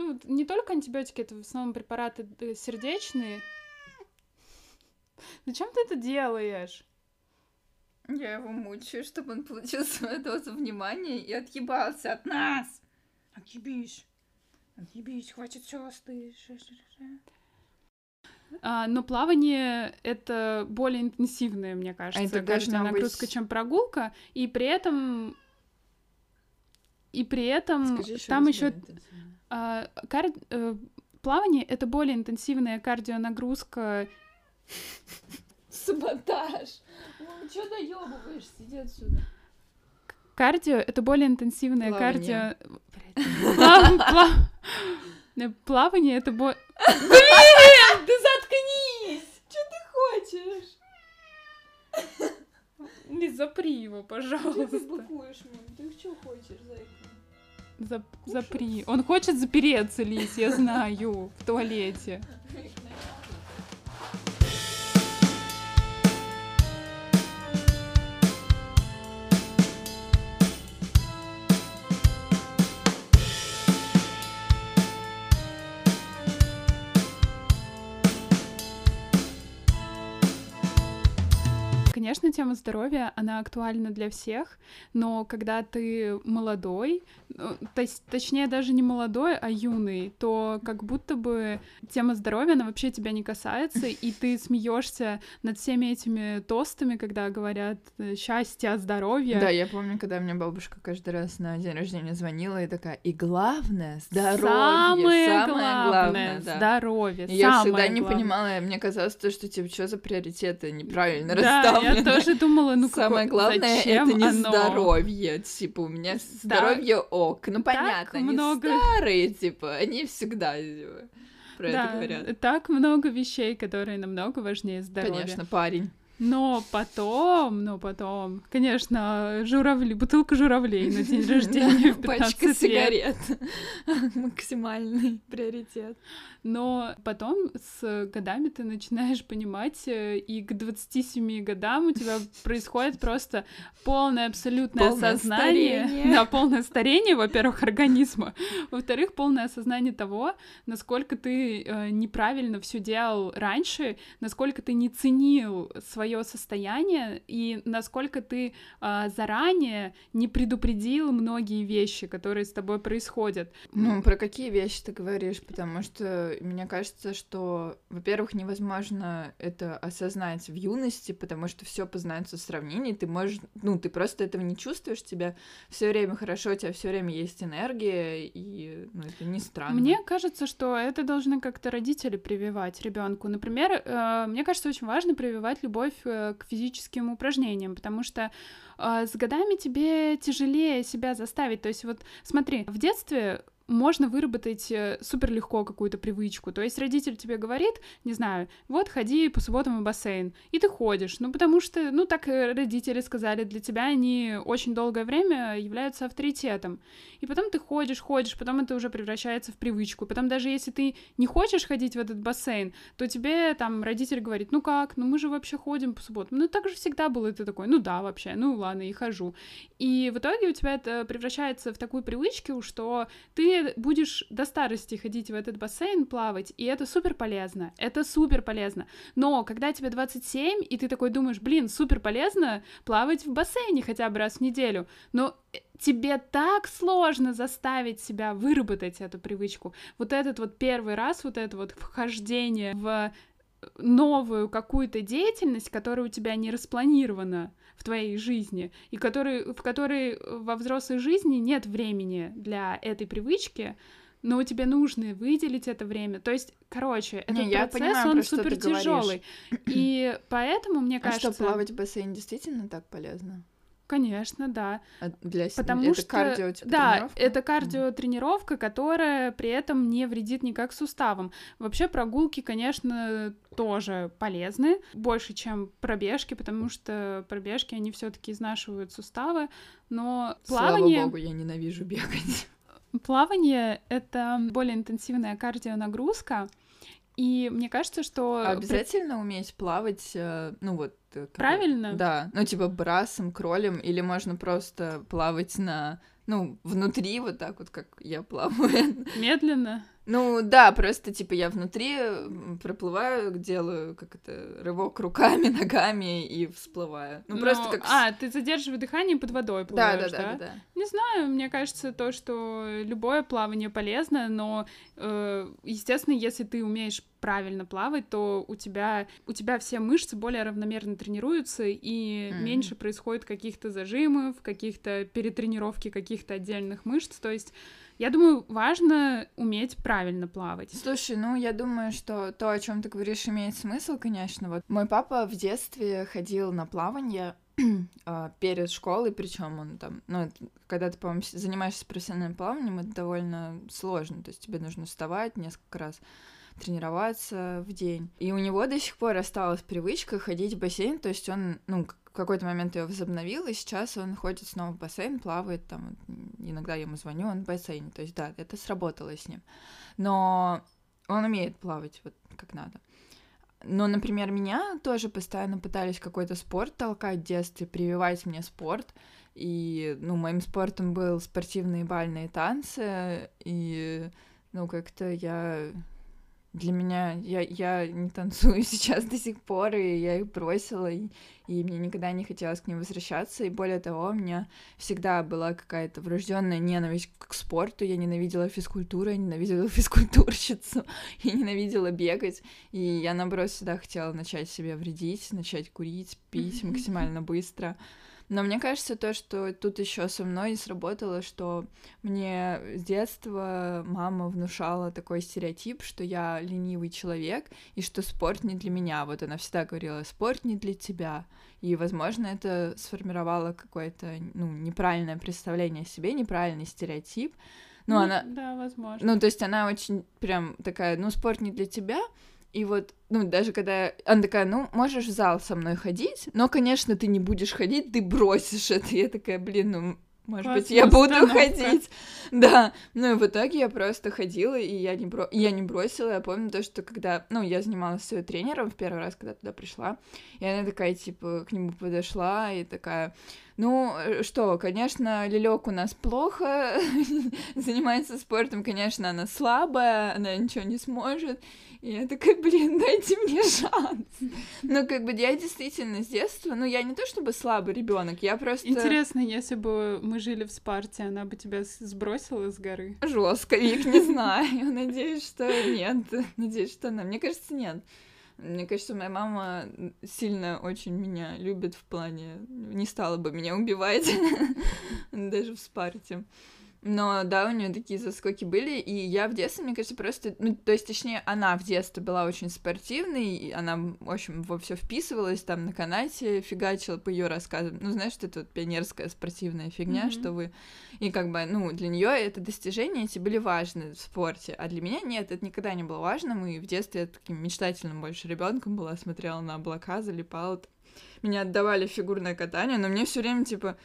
Ну, не только антибиотики, это в основном препараты э, сердечные. Зачем ты это делаешь? Я его мучаю, чтобы он получил свою дозу внимания и отъебался от нас. Отъебись. Отъебись, хватит сесты. А, но плавание это более интенсивное, мне кажется, это должна нагрузка, быть- чем прогулка, и при этом и при этом Скажи ещё там еще. А, кар- э, плавание это более интенсивная кардионагрузка. Саботаж. Ну, чё доёбываешься? Иди отсюда. Кардио это более интенсивное кардио. Э, Плавание это бо... Блин, ты заткнись! Что ты хочешь? Не запри его, пожалуйста. блокуешь, мам? Ты что хочешь, зайка? Зап- запри. Он хочет запереться, Лис, я знаю, в туалете. Конечно, тема здоровья, она актуальна для всех, но когда ты молодой, есть, точнее даже не молодой, а юный, то как будто бы тема здоровья, она вообще тебя не касается, и ты смеешься над всеми этими тостами, когда говорят э, счастье, здоровье. Да, я помню, когда мне бабушка каждый раз на день рождения звонила и такая, и главное, здоровье, Самое, самое главное, главное, да. здоровье. И я всегда не главное. понимала, мне казалось, то, что типа, что за приоритеты неправильно Да, расставлены. Я тоже думала, ну Самое главное это не здоровье, типа у меня здоровье ок, ну понятно, они старые, типа, они всегда типа, про Да, это говорят. так много вещей, которые намного важнее здоровья. Конечно, парень. Но потом, но потом, конечно, журавли, бутылка журавлей на день рождения в 15 Пачка сигарет. Максимальный приоритет. Но потом с годами ты начинаешь понимать, э, и к 27 годам у тебя происходит просто полное абсолютное Полное осознание. старение. Да, полное старение, во-первых, организма. Во-вторых, полное осознание того, насколько ты э, неправильно все делал раньше, насколько ты не ценил свое состояние и насколько ты э, заранее не предупредил многие вещи, которые с тобой происходят. Ну, про какие вещи ты говоришь? Потому что мне кажется, что, во-первых, невозможно это осознать в юности, потому что все познается в сравнении. Ты можешь, ну, ты просто этого не чувствуешь, тебе все время хорошо, у тебя все время есть энергия, и ну, это не странно. Мне кажется, что это должны как-то родители прививать ребенку. Например, э, мне кажется, очень важно прививать любовь к физическим упражнениям, потому что э, с годами тебе тяжелее себя заставить. То есть вот смотри, в детстве можно выработать э, супер легко какую-то привычку. То есть родитель тебе говорит, не знаю, вот ходи по субботам в бассейн, и ты ходишь. Ну, потому что, ну, так э, родители сказали, для тебя они очень долгое время являются авторитетом. И потом ты ходишь, ходишь, потом это уже превращается в привычку. Потом даже если ты не хочешь ходить в этот бассейн, то тебе там родитель говорит, ну как, ну мы же вообще ходим по субботам. Ну так же всегда было, и ты такой, ну да, вообще, ну ладно, и хожу. И в итоге у тебя это превращается в такую привычку, что ты будешь до старости ходить в этот бассейн, плавать, и это супер полезно, это супер полезно. Но когда тебе 27, и ты такой думаешь, блин, супер полезно плавать в бассейне хотя бы раз в неделю, но э, тебе так сложно заставить себя выработать эту привычку. Вот этот вот первый раз, вот это вот вхождение в новую какую-то деятельность, которая у тебя не распланирована в твоей жизни, и который, в которой во взрослой жизни нет времени для этой привычки, но тебе нужно выделить это время. То есть, короче, этот Не, процесс, понимаю, он супер тяжелый. И поэтому, мне А кажется... что, плавать в бассейне действительно так полезно? Конечно, да. А Для себя? Потому это что кардио, типа, да, тренировка? это кардиотренировка, которая при этом не вредит никак суставам. Вообще прогулки, конечно, тоже полезны, больше, чем пробежки, потому что пробежки, они все таки изнашивают суставы, но плавание... Слава богу, я ненавижу бегать. Плавание — это более интенсивная кардионагрузка, и мне кажется, что... А Обязательно уметь плавать, э, ну вот... Правильно? Да, ну типа брасом, кролем, или можно просто плавать на ну, внутри, вот так вот, как я плаваю. Медленно? Ну да, просто типа я внутри проплываю, делаю как это рывок руками, ногами и всплываю. Ну Но... просто как. А, ты задерживаешь дыхание под водой плываешь, да, да, да, да, да. Не знаю, мне кажется то, что любое плавание полезно, но э, естественно, если ты умеешь правильно плавать, то у тебя у тебя все мышцы более равномерно тренируются и mm-hmm. меньше происходит каких-то зажимов, каких-то перетренировки каких-то отдельных мышц, то есть я думаю, важно уметь правильно плавать. Слушай, ну я думаю, что то, о чем ты говоришь, имеет смысл, конечно. Вот мой папа в детстве ходил на плавание а, перед школой, причем он там, ну, когда ты, по-моему, занимаешься профессиональным плаванием, это довольно сложно, то есть тебе нужно вставать несколько раз тренироваться в день. И у него до сих пор осталась привычка ходить в бассейн, то есть он, ну, в какой-то момент я возобновил, и сейчас он ходит снова в бассейн, плавает там, иногда я ему звоню, он в бассейне, то есть да, это сработало с ним. Но он умеет плавать вот как надо. Но, например, меня тоже постоянно пытались какой-то спорт толкать в детстве, прививать мне спорт. И, ну, моим спортом был спортивные бальные танцы. И, ну, как-то я для меня я, я не танцую сейчас до сих пор, и я их бросила, и, и мне никогда не хотелось к ним возвращаться. И более того, у меня всегда была какая-то врожденная ненависть к спорту. Я ненавидела физкультуру, я ненавидела физкультурщицу, я ненавидела бегать. И я, наоборот, всегда хотела начать себе вредить, начать курить, пить максимально быстро. Но мне кажется, то, что тут еще со мной сработало, что мне с детства мама внушала такой стереотип, что я ленивый человек, и что спорт не для меня. Вот она всегда говорила, спорт не для тебя. И, возможно, это сформировало какое-то ну, неправильное представление о себе, неправильный стереотип. Ну, ну она... Да, возможно. Ну, то есть она очень прям такая, ну, спорт не для тебя, и вот, ну, даже когда она такая, ну, можешь в зал со мной ходить, но, конечно, ты не будешь ходить, ты бросишь это. Я такая, блин, ну, может Классная быть, я буду ходить. Да. Ну и в итоге я просто ходила, и я не, бро... я не бросила. Я помню то, что когда... Ну, я занималась с тренером в первый раз, когда туда пришла. И она такая, типа, к нему подошла и такая... Ну, э, что, конечно, Лилек у нас плохо занимается спортом, конечно, она слабая, она ничего не сможет. И я такая, блин, дайте мне шанс. Ну, как бы я действительно с детства, ну, я не то чтобы слабый ребенок, я просто... Интересно, если бы мы жили в Спарте, она бы тебя сбросила с горы? Жестко, Вик, не знаю. Надеюсь, что нет. Надеюсь, что она. Мне кажется, нет. Мне кажется, моя мама сильно очень меня любит в плане... Не стала бы меня убивать даже в Спарте. Но да, у нее такие заскоки были, и я в детстве, мне кажется, просто, ну, то есть, точнее, она в детстве была очень спортивной, и она, в общем, во все вписывалась, там на канате фигачила по ее рассказам. Ну, знаешь, что это вот пионерская спортивная фигня, mm-hmm. что вы. И как бы, ну, для нее это достижения эти были важны в спорте, а для меня нет, это никогда не было важным, и в детстве я таким мечтательным больше ребенком была, смотрела на облака, залипала. Меня отдавали в фигурное катание, но мне все время, типа,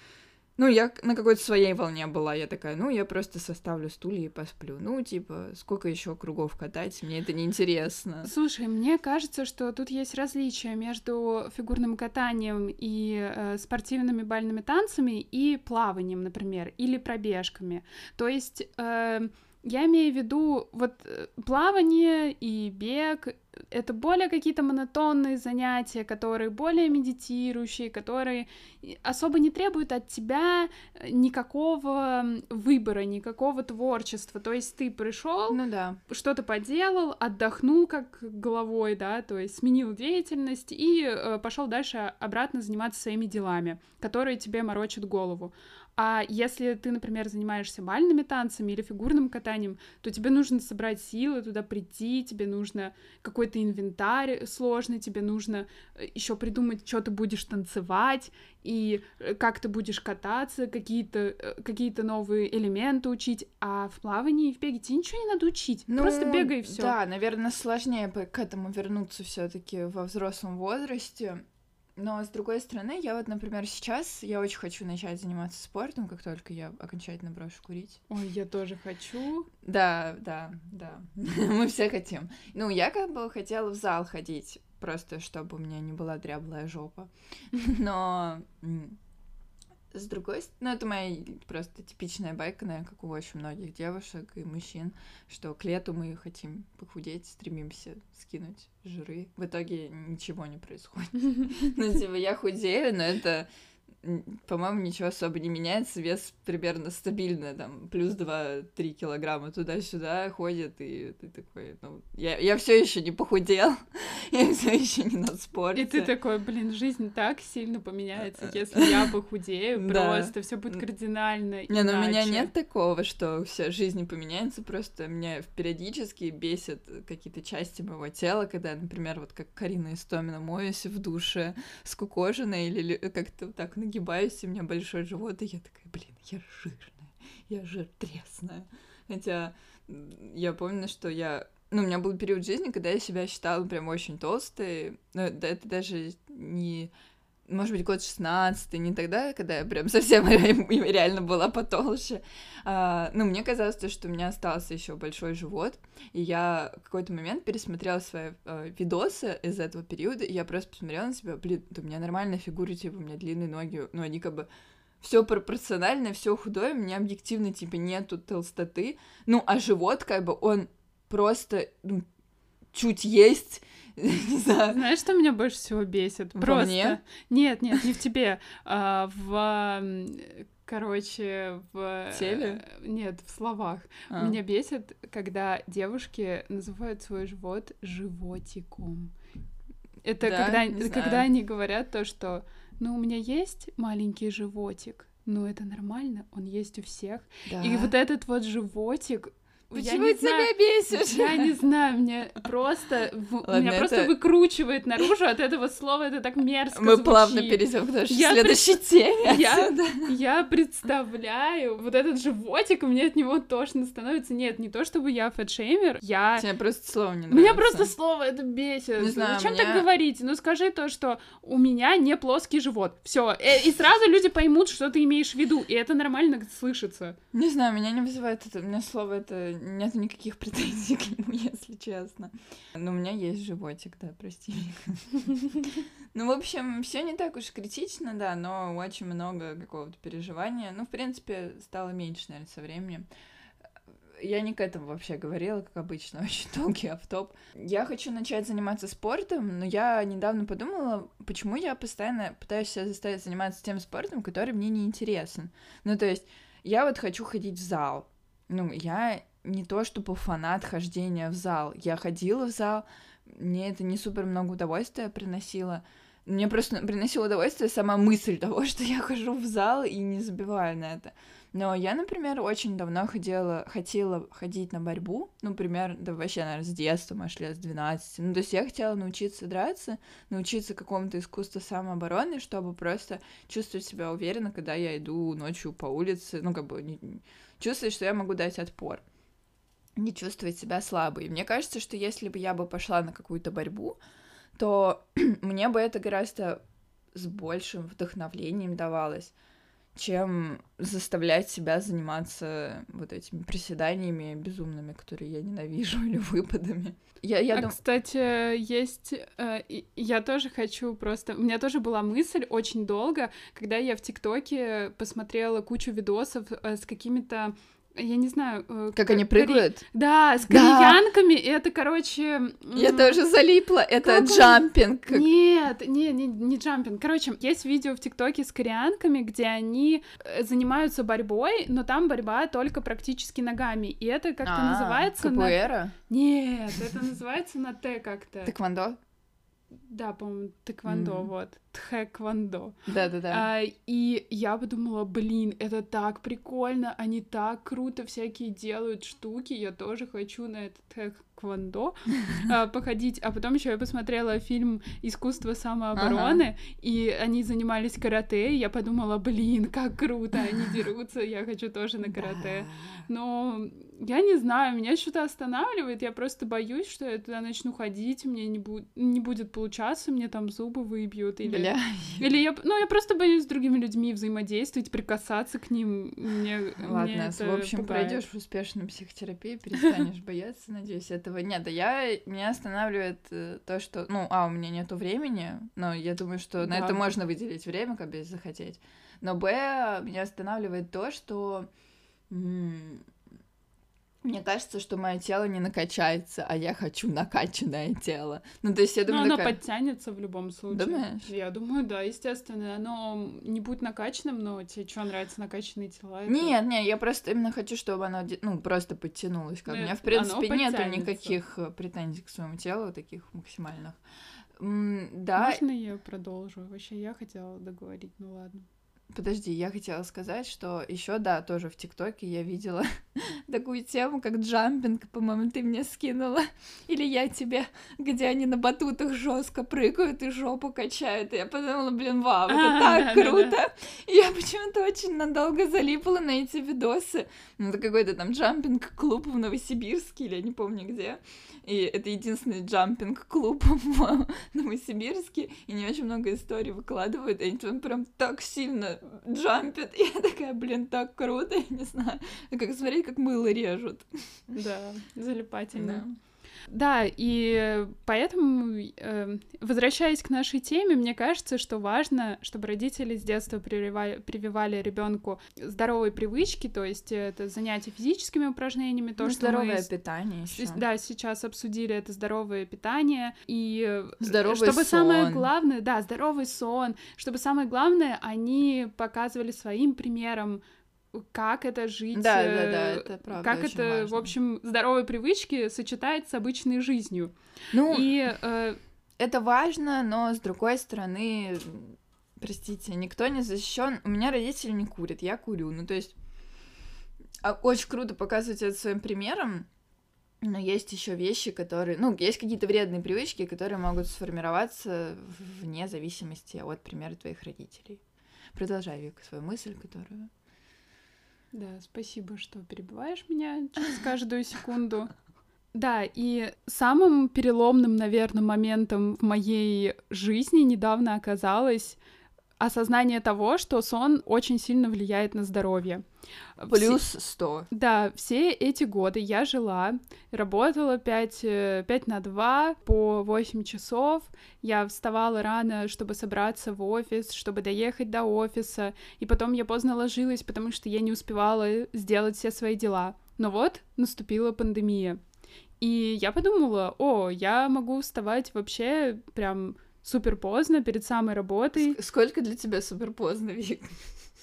ну, я на какой-то своей волне была. Я такая, ну, я просто составлю стулья и посплю. Ну, типа, сколько еще кругов катать? Мне это неинтересно. Слушай, мне кажется, что тут есть различие между фигурным катанием и э, спортивными бальными танцами и плаванием, например, или пробежками. То есть... Э, я имею в виду вот э, плавание и бег — это более какие-то монотонные занятия, которые более медитирующие, которые особо не требуют от тебя э, никакого выбора, никакого творчества. То есть ты пришел, ну, да. что-то поделал, отдохнул как головой, да, то есть сменил деятельность и э, пошел дальше обратно заниматься своими делами, которые тебе морочат голову. А если ты, например, занимаешься бальными танцами или фигурным катанием, то тебе нужно собрать силы туда прийти, тебе нужно какой-то инвентарь сложный, тебе нужно э, еще придумать, что ты будешь танцевать и э, как ты будешь кататься, какие-то э, какие новые элементы учить. А в плавании и в беге тебе ничего не надо учить, ну, просто бегай и все. Да, наверное, сложнее к этому вернуться все-таки во взрослом возрасте. Но с другой стороны, я вот, например, сейчас я очень хочу начать заниматься спортом, как только я окончательно брошу курить. Ой, я тоже хочу. Да, да, да. Мы все хотим. Ну, я как бы хотела в зал ходить, просто чтобы у меня не была дряблая жопа. Но С другой стороны, ну, это моя просто типичная байка, наверное, как у очень многих девушек и мужчин, что к лету мы хотим похудеть, стремимся скинуть жиры. В итоге ничего не происходит. Ну, типа, я худею, но это по-моему, ничего особо не меняется, вес примерно стабильно, там, плюс 2-3 килограмма туда-сюда ходит, и ты такой, ну, я, я все еще не похудел, я все еще не на спорте. И ты такой, блин, жизнь так сильно поменяется, если я похудею, просто все будет кардинально Не, ну у меня нет такого, что вся жизнь поменяется, просто меня периодически бесит какие-то части моего тела, когда, например, вот как Карина Истомина моюсь в душе скукоженная или как-то так нагибаюсь, у меня большой живот, и я такая, блин, я жирная, я жиртресная. Хотя я помню, что я... Ну, у меня был период жизни, когда я себя считала прям очень толстой. Но это даже не может быть, год 16 не тогда, когда я прям совсем реально была потолще. А, ну, мне казалось, что у меня остался еще большой живот, и я в какой-то момент пересмотрела свои а, видосы из этого периода, и я просто посмотрела на себя, блин, у меня нормальная фигура, типа, у меня длинные ноги, ну, они как бы все пропорционально, все худое, у меня объективно, типа, нету толстоты, ну, а живот, как бы, он просто, ну, чуть есть, не знаю. Знаешь, что меня больше всего бесит? Во Просто... мне? Нет, нет, не в тебе. А, в... Короче, в... Теле? Нет, в словах. А. Меня бесит, когда девушки называют свой живот животиком. Это Да? когда, Не когда они говорят то, что ну, у меня есть маленький животик, но это нормально, он есть у всех. Да. И вот этот вот животик, Почему не ты знаю, меня бесишь? я не знаю, мне просто Ладно, меня просто выкручивает наружу от этого слова, это так мерзко Мы плавно перейдем к нашей Я следующей теме. Я-. Я представляю вот этот животик, и мне от него тошно становится. Нет, не то чтобы я фэтшеймер, я... Тебе просто слово не нравится. Меня просто слово это бесит. Не знаю, Зачем меня- так говорить? Ну скажи то, что у меня не плоский живот. Все. И сразу люди поймут, что ты имеешь в виду. И это нормально слышится. Не знаю, меня не вызывает это, у меня слово это, нет никаких претензий к нему, если честно. Но у меня есть животик, да, прости. Ну, в общем, все не так уж критично, да, но очень много какого-то переживания. Ну, в принципе, стало меньше, наверное, со временем. Я не к этому вообще говорила, как обычно, очень долгий автоп. Я хочу начать заниматься спортом, но я недавно подумала, почему я постоянно пытаюсь себя заставить заниматься тем спортом, который мне не интересен. Ну, то есть, я вот хочу ходить в зал. Ну, я не то чтобы фанат хождения в зал. Я ходила в зал, мне это не супер много удовольствия приносило. Мне просто приносило удовольствие сама мысль того, что я хожу в зал и не забиваю на это. Но я, например, очень давно ходила, хотела ходить на борьбу, ну, например, да вообще, наверное, с детства, может, лет с 12. Ну, то есть я хотела научиться драться, научиться какому-то искусству самообороны, чтобы просто чувствовать себя уверенно, когда я иду ночью по улице, ну, как бы чувствовать, что я могу дать отпор не чувствовать себя слабой. И Мне кажется, что если бы я бы пошла на какую-то борьбу, то мне бы это гораздо с большим вдохновлением давалось, чем заставлять себя заниматься вот этими приседаниями безумными, которые я ненавижу, или выпадами. Я, я а, дум- кстати, есть... э, я тоже хочу просто... У меня тоже была мысль очень долго, когда я в ТикТоке посмотрела кучу видосов э, с какими-то я не знаю... э, Как они прыгают? Да, с Да. кореянками, и это, короче... Я тоже залипла. Это как он- джампинг. как- Нет, не, не, не джампинг. Короче, есть видео в ТикТоке с кореянками, где они э, занимаются борьбой, но там борьба только практически ногами. И это как-то А, называется на... Капуэра? Нет, это называется на Т как-то. Тэквондо? Да, по-моему, тэквондо, Мгм. вот. Тхэквондо. Да-да-да. А, и я подумала, блин, это так прикольно, они так круто всякие делают штуки, я тоже хочу на этот тэквондо а, походить. А потом еще я посмотрела фильм «Искусство самообороны», и они занимались карате, я подумала, блин, как круто, они дерутся, я хочу тоже на карате. Но я не знаю, меня что-то останавливает, я просто боюсь, что я туда начну ходить, мне не, бу- не будет получаться, мне там зубы выбьют, или... Бля. Или я, ну, я просто боюсь с другими людьми взаимодействовать, прикасаться к ним. Мне, мне Ладно, это в общем, пугает. пройдешь успешную психотерапию, перестанешь бояться, надеюсь, этого. Нет, да я, меня останавливает э, то, что, ну, а, у меня нету времени, но я думаю, что на Да. это можно выделить время, как бы, захотеть. Но Б меня останавливает то, что мне кажется, что мое тело не накачается, а я хочу накачанное тело. Ну, то есть я думаю, Но оно такая... подтянется в любом случае. Думаешь? Я думаю, да, естественно. Оно не будет накачанным, но тебе что, нравятся накачанные тела? Это... Нет, нет, я просто именно хочу, чтобы оно, ну, просто подтянулось. Как. Ну, У меня, в принципе, нету никаких э, претензий к своему телу, таких максимальных. М да. Можно я продолжу? Вообще, я хотела договорить, ну ладно. Подожди, я хотела сказать, что еще, да, тоже в ТикТоке я видела такую тему, как джампинг, по-моему, ты мне скинула, или я тебе, где они на батутах жестко прыгают и жопу качают. И я подумала, блин, вау, это а, так круто. И я почему-то очень надолго залипала на эти видосы. Ну, это какой-то там джампинг-клуб в Новосибирске, или я не помню где и это единственный джампинг-клуб в Новосибирске, и не очень много историй выкладывают, и они там прям так сильно джампят, и я такая, блин, так круто, я не знаю, как смотреть, как мыло режут. Да, залипательно. Да. Да, и поэтому, э, возвращаясь к нашей теме, мне кажется, что важно, чтобы родители с детства прививали, прививали ребенку здоровые привычки, то есть это занятия физическими упражнениями, то, ну, что здоровое мы, питание. Ещё. Да, сейчас обсудили это здоровое питание и здоровый чтобы сон. самое главное, да, здоровый сон, чтобы самое главное они показывали своим примером как это жить, да, да, да, э, это правда, как это, важно. в общем, здоровые привычки сочетать с обычной жизнью. Ну, и э... это важно, но с другой стороны, простите, никто не защищен. У меня родители не курят, я курю. Ну, то есть а, очень круто показывать это своим примером, но есть еще вещи, которые, ну, есть какие-то вредные привычки, которые могут сформироваться вне зависимости от примера твоих родителей. Продолжай, Вика, свою мысль, которую да, спасибо, что перебиваешь меня через каждую секунду. Да, и самым переломным, наверное, моментом в моей жизни недавно оказалось осознание того, что сон очень сильно влияет на здоровье. Плюс сто. Да, все эти годы я жила, работала 5, 5 э, на 2 по 8 часов. Я вставала рано, чтобы собраться в офис, чтобы доехать до офиса. И потом я поздно ложилась, потому что я не успевала сделать все свои дела. Но вот наступила пандемия. И я подумала, о, я могу вставать вообще прям супер поздно, перед самой работой. Сколько для тебя супер поздно, Вик?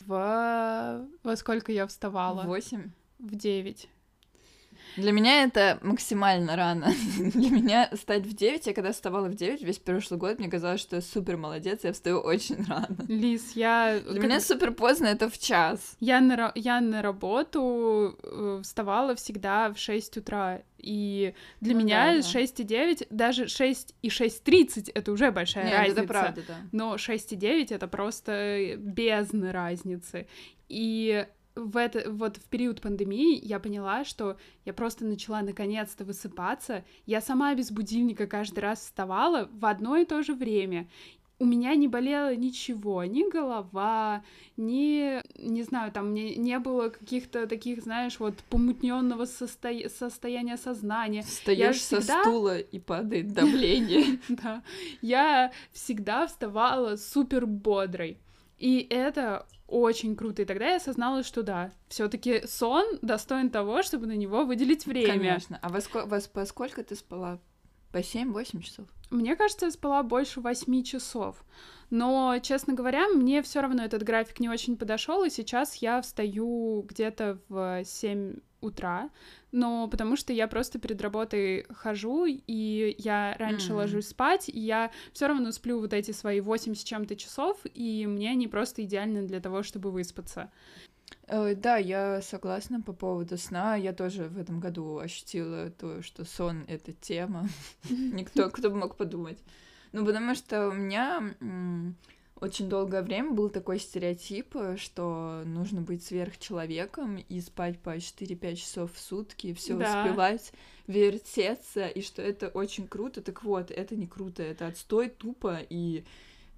В... Во сколько я вставала? Восемь? В девять. Для меня это максимально рано. Для меня стать в 9, я когда вставала в 9 весь прошлый год, мне казалось, что я супер молодец, я встаю очень рано. Лиз, я... Для как... меня супер поздно это в час. Я на, я на работу э, вставала всегда в 6 утра, и для ну, меня да, да. 6 и 9, даже 6 и 6.30 это уже большая Нет, разница. это правда, да. Но 6 и 9 это просто бездны разницы. И в это, вот в период пандемии я поняла, что я просто начала наконец-то высыпаться. Я сама без будильника каждый раз вставала в одно и то же время. У меня не болело ничего, ни голова, ни, не знаю, там не, не было каких-то таких, знаешь, вот помутненного состо... состояния сознания. Встаешь всегда... со стула и падает давление. Да, я всегда вставала супер бодрой. И это очень круто. И тогда я осознала, что да, все-таки сон достоин того, чтобы на него выделить время. Конечно. А во, ско- во, во сколько ты спала? По 7-8 часов? Мне кажется, я спала больше 8 часов. Но, честно говоря, мне все равно этот график не очень подошел, и сейчас я встаю где-то в 7 утра, но потому что я просто перед работой хожу, и я раньше mm. ложусь спать, и я все равно сплю вот эти свои 8 с чем-то часов, и мне они просто идеальны для того, чтобы выспаться. Э, да, я согласна по поводу сна. Я тоже в этом году ощутила то, что сон — это тема. Никто, кто бы мог подумать. Ну, потому что у меня очень долгое время был такой стереотип, что нужно быть сверхчеловеком и спать по 4-5 часов в сутки, все да. успевать, вертеться, и что это очень круто. Так вот, это не круто, это отстой тупо и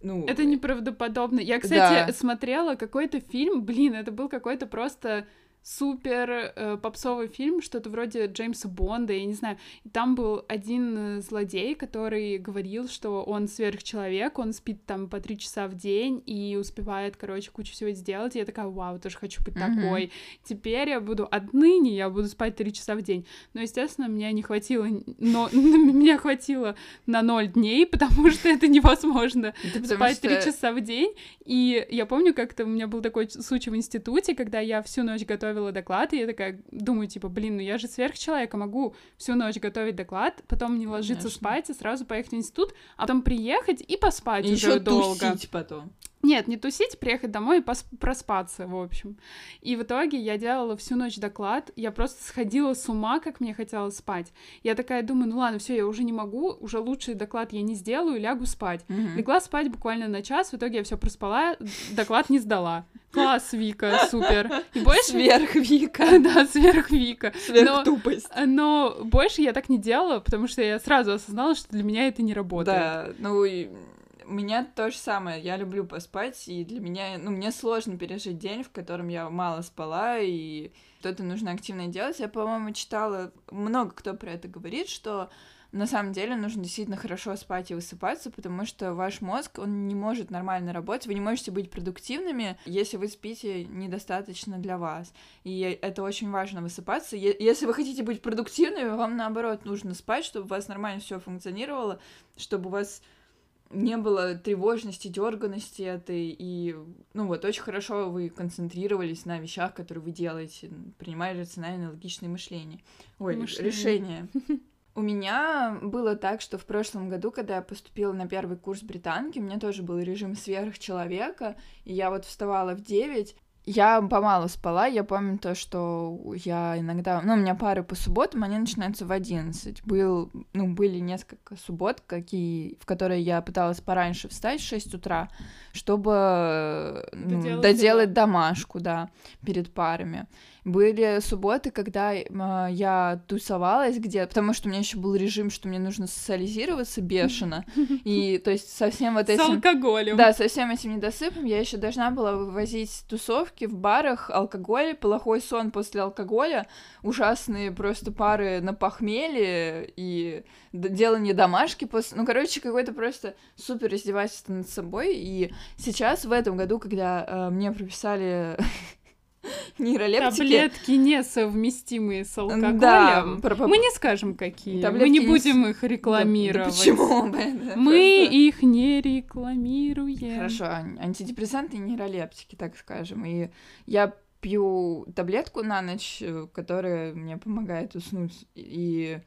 ну... Это неправдоподобно. Я, кстати, да. смотрела какой-то фильм, блин, это был какой-то просто супер э, попсовый фильм, что-то вроде Джеймса Бонда, я не знаю. И там был один э, злодей, который говорил, что он сверхчеловек, он спит там по три часа в день и успевает, короче, кучу всего сделать. И я такая, вау, тоже хочу быть mm-hmm. такой. Теперь я буду отныне, я буду спать три часа в день. Но, естественно, меня не хватило, но меня хватило на ноль дней, потому что это невозможно спать три часа в день. И я помню, как-то у меня был такой случай в институте, когда я всю ночь готовила готовила доклад, и я такая думаю, типа, блин, ну я же сверхчеловек, я могу всю ночь готовить доклад, потом не ложиться Конечно. спать и сразу поехать в институт, а потом приехать и поспать и уже долго. Тусить потом. Нет, не тусить, приехать домой и пос- проспаться, в общем. И в итоге я делала всю ночь доклад, я просто сходила с ума, как мне хотелось спать. Я такая думаю, ну ладно, все, я уже не могу, уже лучший доклад я не сделаю, лягу спать. Mm-hmm. Легла спать буквально на час, в итоге я все проспала, доклад не сдала. Класс, Вика, супер. И больше... Сверх Вика. Да, сверх Вика. Сверх тупость. Но больше я так не делала, потому что я сразу осознала, что для меня это не работает. Да, ну и у меня то же самое. Я люблю поспать, и для меня, ну, мне сложно пережить день, в котором я мало спала, и что-то нужно активно делать. Я, по-моему, читала, много кто про это говорит, что на самом деле нужно действительно хорошо спать и высыпаться, потому что ваш мозг, он не может нормально работать, вы не можете быть продуктивными, если вы спите недостаточно для вас. И это очень важно высыпаться. Если вы хотите быть продуктивными, вам наоборот нужно спать, чтобы у вас нормально все функционировало, чтобы у вас не было тревожности, дерганности этой, и, ну вот, очень хорошо вы концентрировались на вещах, которые вы делаете, принимали рациональное, логичное мышление. Ой, мышление. решение. У меня было так, что в прошлом году, когда я поступила на первый курс британки, у меня тоже был режим сверхчеловека, и я вот вставала в 9, я помалу спала, я помню то, что я иногда... Ну, у меня пары по субботам, они начинаются в 11. Был, ну, были несколько суббот, какие, в которые я пыталась пораньше встать в 6 утра, чтобы ну, доделать домашку, да, перед парами. Были субботы, когда э, я тусовалась где потому что у меня еще был режим, что мне нужно социализироваться бешено, и то есть совсем вот этим... С алкоголем. Да, со всем этим недосыпом я еще должна была вывозить тусовки в барах, алкоголь, плохой сон после алкоголя, ужасные просто пары на похмелье и делание домашки после... Ну, короче, какое-то просто супер издевательство над собой, и сейчас в этом году, когда э, мне прописали нейролептики. Таблетки несовместимые с алкоголем. Да. Мы не скажем, какие. Таблетки Мы не будем их рекламировать. Да, почему? Мы просто... их не рекламируем. Хорошо, антидепрессанты и нейролептики, так скажем. И я пью таблетку на ночь, э, которая мне помогает уснуть. И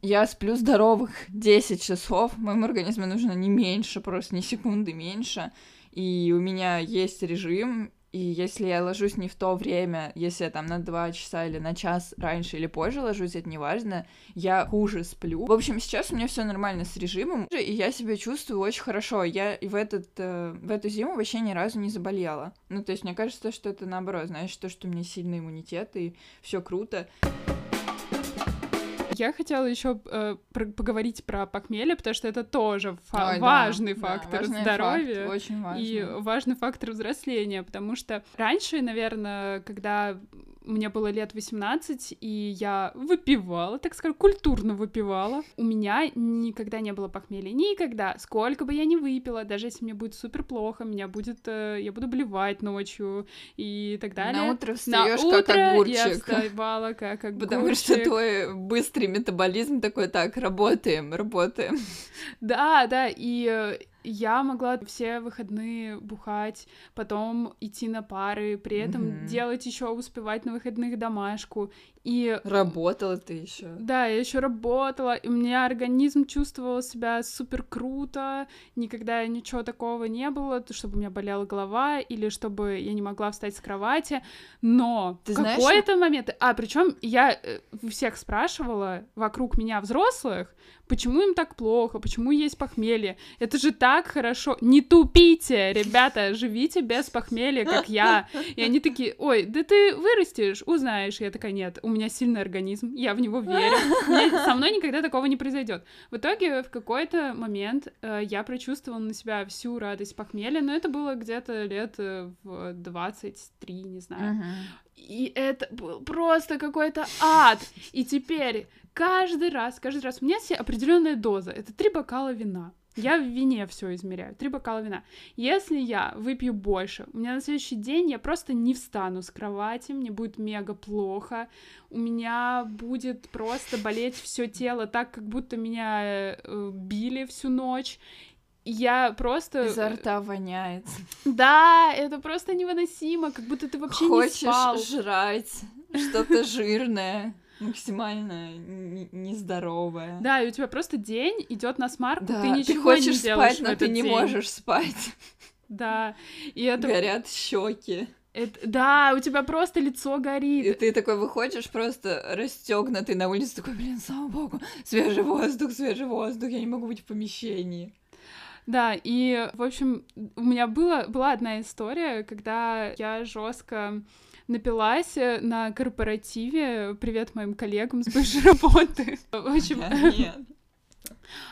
я сплю здоровых 10 часов. Моему организму нужно не меньше, просто ни секунды меньше. И у меня есть режим, и если я ложусь не в то время, если я там на два часа или на час раньше или позже ложусь, это не важно, я хуже сплю. В общем, сейчас у меня все нормально с режимом, и я себя чувствую очень хорошо. Я в, этот, э, в эту зиму вообще ни разу не заболела. Ну, то есть мне кажется, что это наоборот, знаешь, то, что у меня сильный иммунитет, и все круто. Я хотела еще э, про поговорить про похмелье, потому что это тоже фа- Ой, важный да, фактор да, здоровья факт, очень важный. и важный фактор взросления, потому что раньше, наверное, когда мне было лет 18, и я выпивала, так скажем, культурно выпивала. У меня никогда не было похмелья, никогда. Сколько бы я ни выпила, даже если мне будет супер плохо, меня будет, э, я буду блевать ночью и так далее. На утро встаешь как огурчик. я вставала как огурчик. Потому что твой быстрый метаболизм такой, так, работаем, работаем. Да, да, и э, я могла все выходные бухать, потом идти на пары, при этом mm-hmm. делать еще успевать на выходных домашку. И работала ты еще. Да, я еще работала, и у меня организм чувствовал себя супер круто, никогда ничего такого не было, чтобы у меня болела голова или чтобы я не могла встать с кровати. Но ты в какой-то момент, а причем я э, всех спрашивала вокруг меня взрослых, почему им так плохо, почему есть похмелье. Это же так хорошо. Не тупите, ребята, живите без похмелья, как я. И они такие, ой, да ты вырастешь, узнаешь. Я такая, нет, у меня сильный организм, я в него верю. Мне, со мной никогда такого не произойдет. В итоге в какой-то момент э, я прочувствовала на себя всю радость похмелья, но это было где-то лет э, в 23, не знаю. Мгм. И это был просто какой-то ад. И теперь каждый раз, каждый раз у меня есть определенная доза. Это три бокала вина. Я в вине все измеряю. Три бокала вина. Если я выпью больше, у меня на следующий день я просто не встану с кровати, мне будет мега плохо, у меня будет просто болеть все тело, так как будто меня э, били всю ночь. И Я просто... Изо рта воняет. Да, это просто невыносимо, как будто ты вообще Хочешь не спал. жрать что-то жирное, максимально н- нездоровое. Да, и у тебя просто день идет на смарку, Да, ты ничего хочешь не делаешь спать, но ты не день. можешь спать. Да, и это, Горят щеки. это- да, у тебя просто лицо И горит. ты такой выходишь просто расстегнутый на улицу, такой, блин, слава богу, свежий воздух, свежий воздух, я не могу быть в помещении. Да, и, в общем, у меня была, была одна история, когда я жестко напилась э, на корпоративе. Привет моим коллегам с бывшей работы. В общем,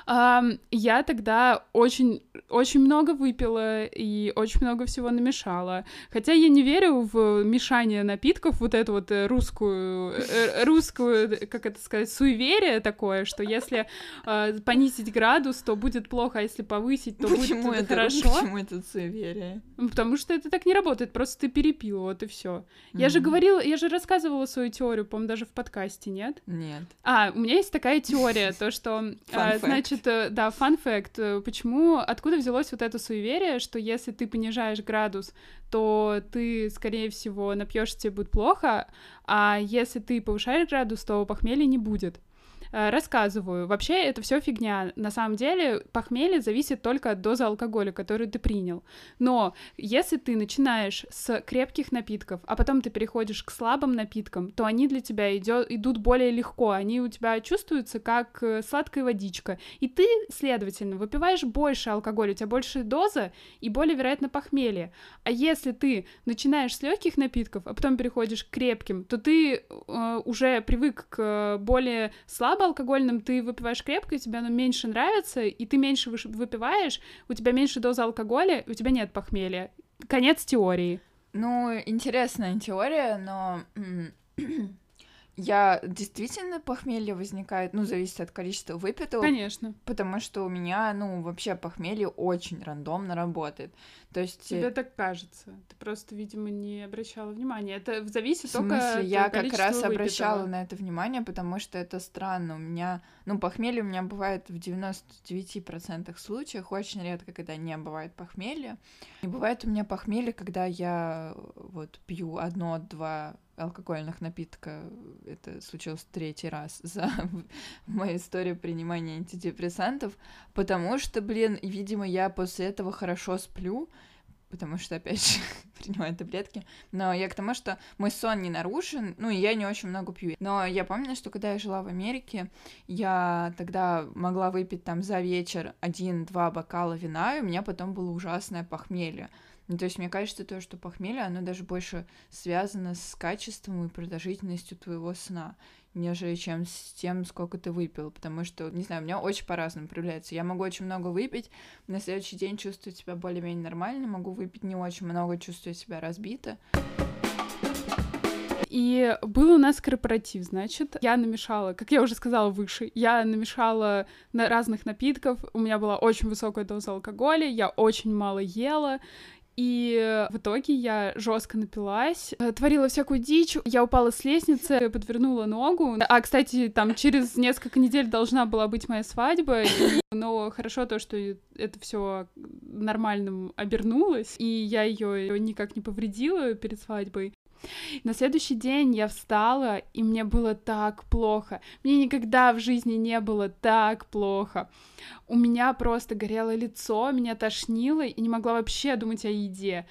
Я тогда очень, очень много выпила и очень много всего намешала. Хотя я не верю в мешание напитков, вот эту вот э, русскую, э, русскую, как это сказать, суеверие такое, что если э, понизить градус, то будет плохо, а если повысить, то Почему будет это хорошо. Почему это суеверие? Ну, Потому что это так не работает, просто ты перепил, вот и все. Я же говорила, я же рассказывала свою теорию, по-моему, даже в подкасте, нет? Нет. А, у меня есть такая теория, то, что, а. Значит, э, да, fun fact, э, почему, откуда взялось вот это суеверие, что если ты понижаешь градус, то ты, скорее всего, напьешься, тебе будет плохо, а если ты повышаешь градус, то похмелья не будет. Э, Рассказываю. Вообще это все фигня. На самом деле похмелье зависит только от дозы алкоголя, которую ты принял. Но если ты начинаешь с крепких напитков, а потом ты переходишь к слабым напиткам, то они для тебя идё- идут более легко. Они у тебя чувствуются как э, сладкая водичка. И ты, следовательно, выпиваешь больше алкоголя, у тебя больше доза и более вероятно похмелье. А если ты начинаешь с легких напитков, а потом переходишь к крепким, то ты э, уже привык к э, более слабоалкогольным, ты выпиваешь крепко, тебе оно меньше нравится, и ты меньше выпиваешь, у тебя меньше доза алкоголя, и у тебя нет похмелья. Конец теории. Ну, интересная теория, но я действительно похмелье возникает, ну, зависит от количества выпитого, Конечно. потому что у меня, ну, вообще похмелье очень рандомно работает. То есть... э, Тебе так кажется. Ты просто, видимо, не обращала внимания. Это зависит В только смысле, от я как количества раз обращала выпитого. на это внимание, потому что это странно. У меня, ну, похмелье у меня бывает в 99% случаях, очень редко, когда не бывает похмелья. И бывает у меня похмелье, когда я э, вот пью одно-два алкогольных напитка. Это случилось третий раз за мою историю принимания антидепрессантов, потому что, блин, видимо, я после этого хорошо сплю, потому что, опять же, принимаю таблетки. Но я к тому, что мой сон не нарушен, ну, и я не очень много пью. Но я помню, что когда я жила в Америке, я тогда могла выпить там за вечер один-два бокала вина, и у меня потом было ужасное похмелье. Ну, то есть, мне кажется, то, что похмелье, оно даже больше связано с качеством и продолжительностью твоего сна, нежели чем с тем, сколько ты выпил. Потому что, не знаю, у меня очень по-разному проявляется. Я могу очень много выпить, на следующий день чувствовать себя более-менее нормально, могу выпить не очень много, чувствовать себя разбито. И был у нас корпоратив, значит, я намешала, как я уже сказала выше, я намешала на разных напитков, у меня была очень высокая доза алкоголя, я очень мало ела, и в итоге я жестко напилась, э, творила всякую дичь, я упала с лестницы, подвернула ногу. А, кстати, там через несколько недель должна была быть моя свадьба, но хорошо то, что это все нормальным обернулось, и я ее никак не повредила перед свадьбой. На следующий день я встала, и мне было так плохо. Мне никогда в жизни не было так плохо. У меня просто горело лицо, меня тошнило, и не могла вообще думать о еде.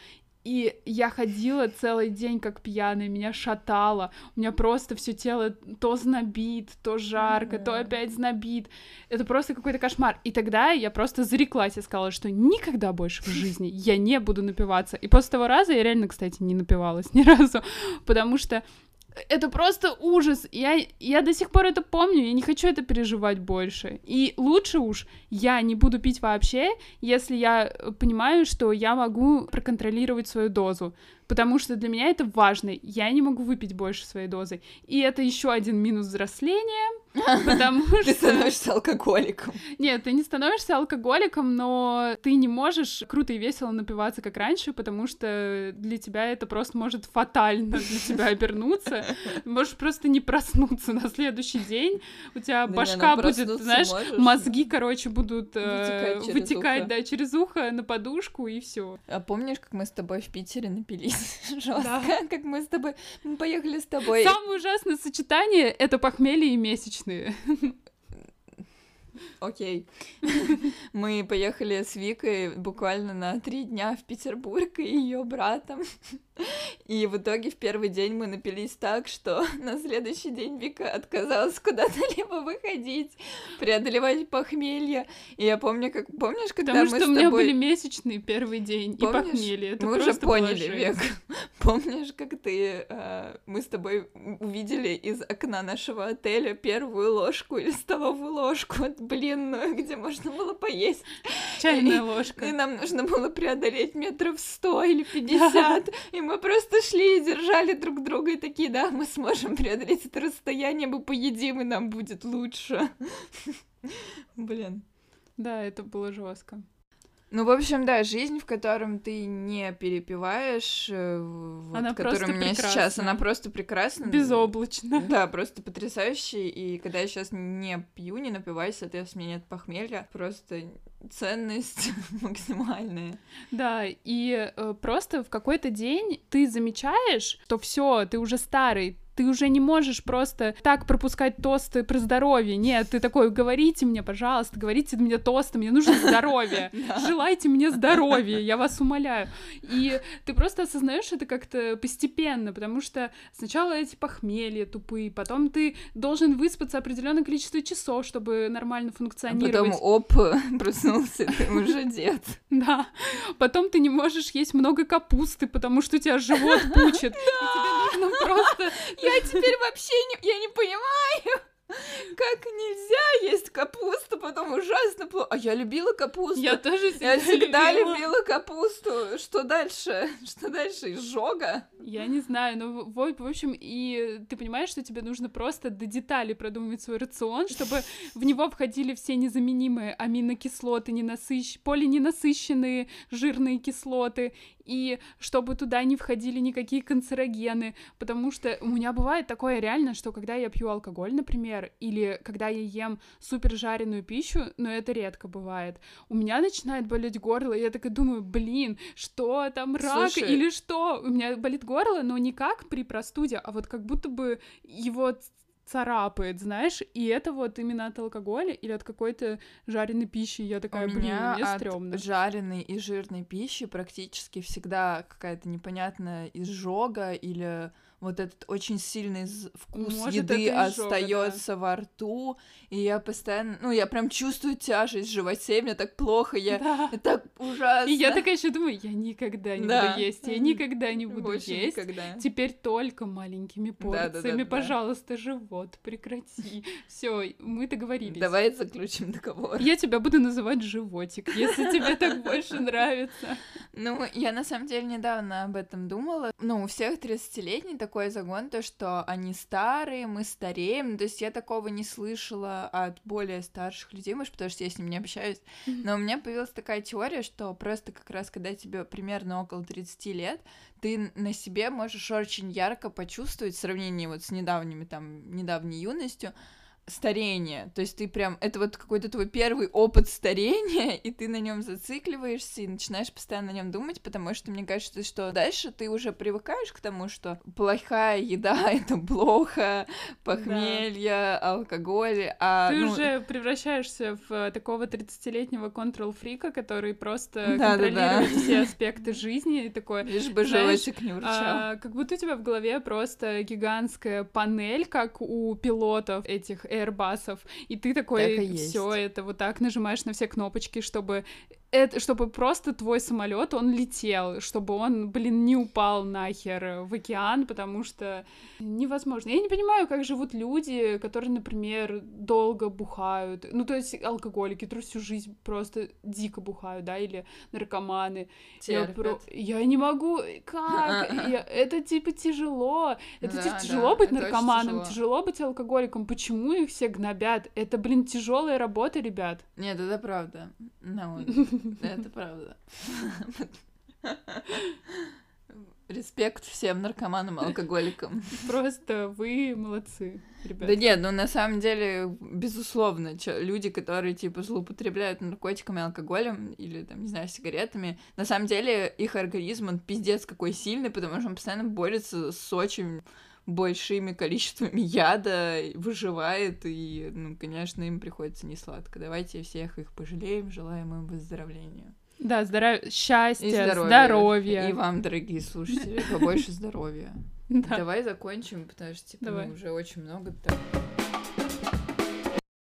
И я ходила целый день как пьяная, меня шатало, у меня просто все тело то знобит, то жарко, mm-hmm. то опять знобит. Это просто какой-то кошмар. И тогда я просто зареклась и сказала, что никогда больше в жизни я не буду напиваться. И после того раза я реально, кстати, не напивалась ни разу, потому что это просто ужас. Я, я до сих пор это помню, я не хочу это переживать больше. И лучше уж я не буду пить вообще, если я понимаю, что я могу проконтролировать свою дозу потому что для меня это важно. Я не могу выпить больше своей дозы. И это еще один минус взросления, потому что... Ты становишься алкоголиком. Нет, ты не становишься алкоголиком, но ты не можешь круто и весело напиваться, как раньше, потому что для тебя это просто может фатально для тебя обернуться. Можешь просто не проснуться на следующий день, у тебя башка будет, знаешь, мозги, короче, будут э, вытекать, да, через ухо на подушку, и все. А помнишь, как мы с тобой в Питере напились жестко, да. как мы с тобой, мы поехали с тобой. Самое ужасное сочетание — это похмелье и месячные. Окей. Мы поехали с Викой буквально на три дня в Петербург и ее братом. И в итоге в первый день мы напились так, что на следующий день Вика отказалась куда-то либо выходить, преодолевать похмелье. И я помню, как помнишь, когда Потому мы что с у меня тобой... были месячные первый день помнишь? и похмелье. Это мы уже поняли, Вик. Помнишь, как ты... Э, мы с тобой увидели из окна нашего отеля первую ложку или столовую ложку блинную, где можно было поесть. Чайная ложка. И нам нужно было преодолеть метров сто или пятьдесят. И мы просто шли и держали друг друга и такие, да, мы сможем преодолеть это расстояние, мы поедим, и нам будет лучше. Блин. Да, это было жестко. Ну, в общем, да, жизнь, в котором ты не перепиваешь, э, вот, она которая у меня прекрасна. сейчас, она просто прекрасна. Безоблачно. Да, просто потрясающая. И когда я сейчас не пью, не напиваюсь, соответственно, у меня нет похмелья, просто ценность максимальная. Да, и э, просто в какой-то день ты замечаешь, что все, ты уже старый, ты уже не можешь просто так пропускать тосты про здоровье. Нет, ты такой, говорите мне, пожалуйста, говорите мне тосты, мне нужно здоровье. Желайте мне здоровья, я вас умоляю. И ты просто осознаешь это как-то постепенно, потому что сначала эти похмелья тупые, потом ты должен выспаться определенное количество часов, чтобы нормально функционировать. А потом, оп, проснулся, ты уже дед. Да. Потом ты не можешь есть много капусты, потому что у тебя живот пучит. И тебе нужно просто я теперь вообще не, я не понимаю. Как нельзя есть капусту, потом ужасно плохо. А я любила капусту. Я тоже всегда Я всегда любила. любила капусту. Что дальше? Что дальше? Изжога? Я не знаю, но в, в общем, и ты понимаешь, что тебе нужно просто до деталей продумывать свой рацион, чтобы в него входили все незаменимые аминокислоты, ненасыщ... полиненасыщенные жирные кислоты, и чтобы туда не входили никакие канцерогены, потому что у меня бывает такое реально, что когда я пью алкоголь, например, или когда я ем супер жареную пищу, но это редко бывает, у меня начинает болеть горло, и я такая думаю, блин, что там рак Слушай... или что? У меня болит горло, но не как при простуде, а вот как будто бы его царапает, знаешь, и это вот именно от алкоголя или от какой-то жареной пищи. Я такая, У блин, меня мне от стрёмно. жареной и жирной пищи практически всегда какая-то непонятная изжога или вот этот очень сильный вкус Может, еды остается да. во рту, и я постоянно, ну, я прям чувствую тяжесть в животе, мне так плохо, я да. так ужасно. И я такая еще думаю, я никогда не да. буду есть, я никогда не буду Больше есть. Никогда. Теперь только маленькими порциями, да, да, да, пожалуйста, да. живот, прекрати. Все, мы договорились. Давай заключим договор. Я тебя буду называть животик, если тебе так больше нравится. Ну, я на самом деле недавно об этом думала. Ну, у всех 30-летний такой загон, то, что они старые, мы стареем. То есть я такого не слышала от более старших людей, может, потому что я с ними не общаюсь. Но у меня появилась такая теория, что просто как раз, когда тебе примерно около 30 лет, ты на себе можешь очень ярко почувствовать в сравнении вот с недавними, там, недавней юностью, старения. То есть ты прям, это вот какой-то твой первый опыт старения, и ты на нем зацикливаешься и начинаешь постоянно на нем думать, потому что мне кажется, что дальше ты уже привыкаешь к тому, что плохая еда это плохо, похмелье, да. алкоголь, а ты ну... уже превращаешься в такого 30-летнего контрол-фрика, который просто да, контролирует да, да. все аспекты жизни и такой. Лишь бы животик не урчал. А, как будто у тебя в голове просто гигантская панель, как у пилотов этих Airbus'ов, и ты такой все это вот так нажимаешь на все кнопочки, чтобы это, чтобы просто твой самолет он летел, чтобы он, блин, не упал нахер в океан, потому что невозможно. Я не понимаю, как живут люди, которые, например, долго бухают. Ну, то есть алкоголики, которые всю жизнь просто дико бухают, да, или наркоманы. Я, про... я не могу. Как? Я... Это типа тяжело. Это да, тяжело да, быть наркоманом, тяжело. тяжело быть алкоголиком. Почему их все гнобят? Это, блин, тяжелая работа, ребят. Нет, это правда. No. Это правда. Респект всем наркоманам, алкоголикам. Просто вы молодцы, ребята. Да нет, ну на самом деле, безусловно, чё, люди, которые типа злоупотребляют наркотиками, алкоголем или там, не знаю, сигаретами, на самом деле их организм, он пиздец какой сильный, потому что он постоянно борется с очень большими количествами яда, выживает, и, ну, конечно, им приходится не сладко. Давайте всех их пожалеем, желаем им выздоровления. Да, здоров... счастья, и здоровья. здоровья. И вам, дорогие слушатели, побольше здоровья. Давай закончим, потому что, типа, уже очень много.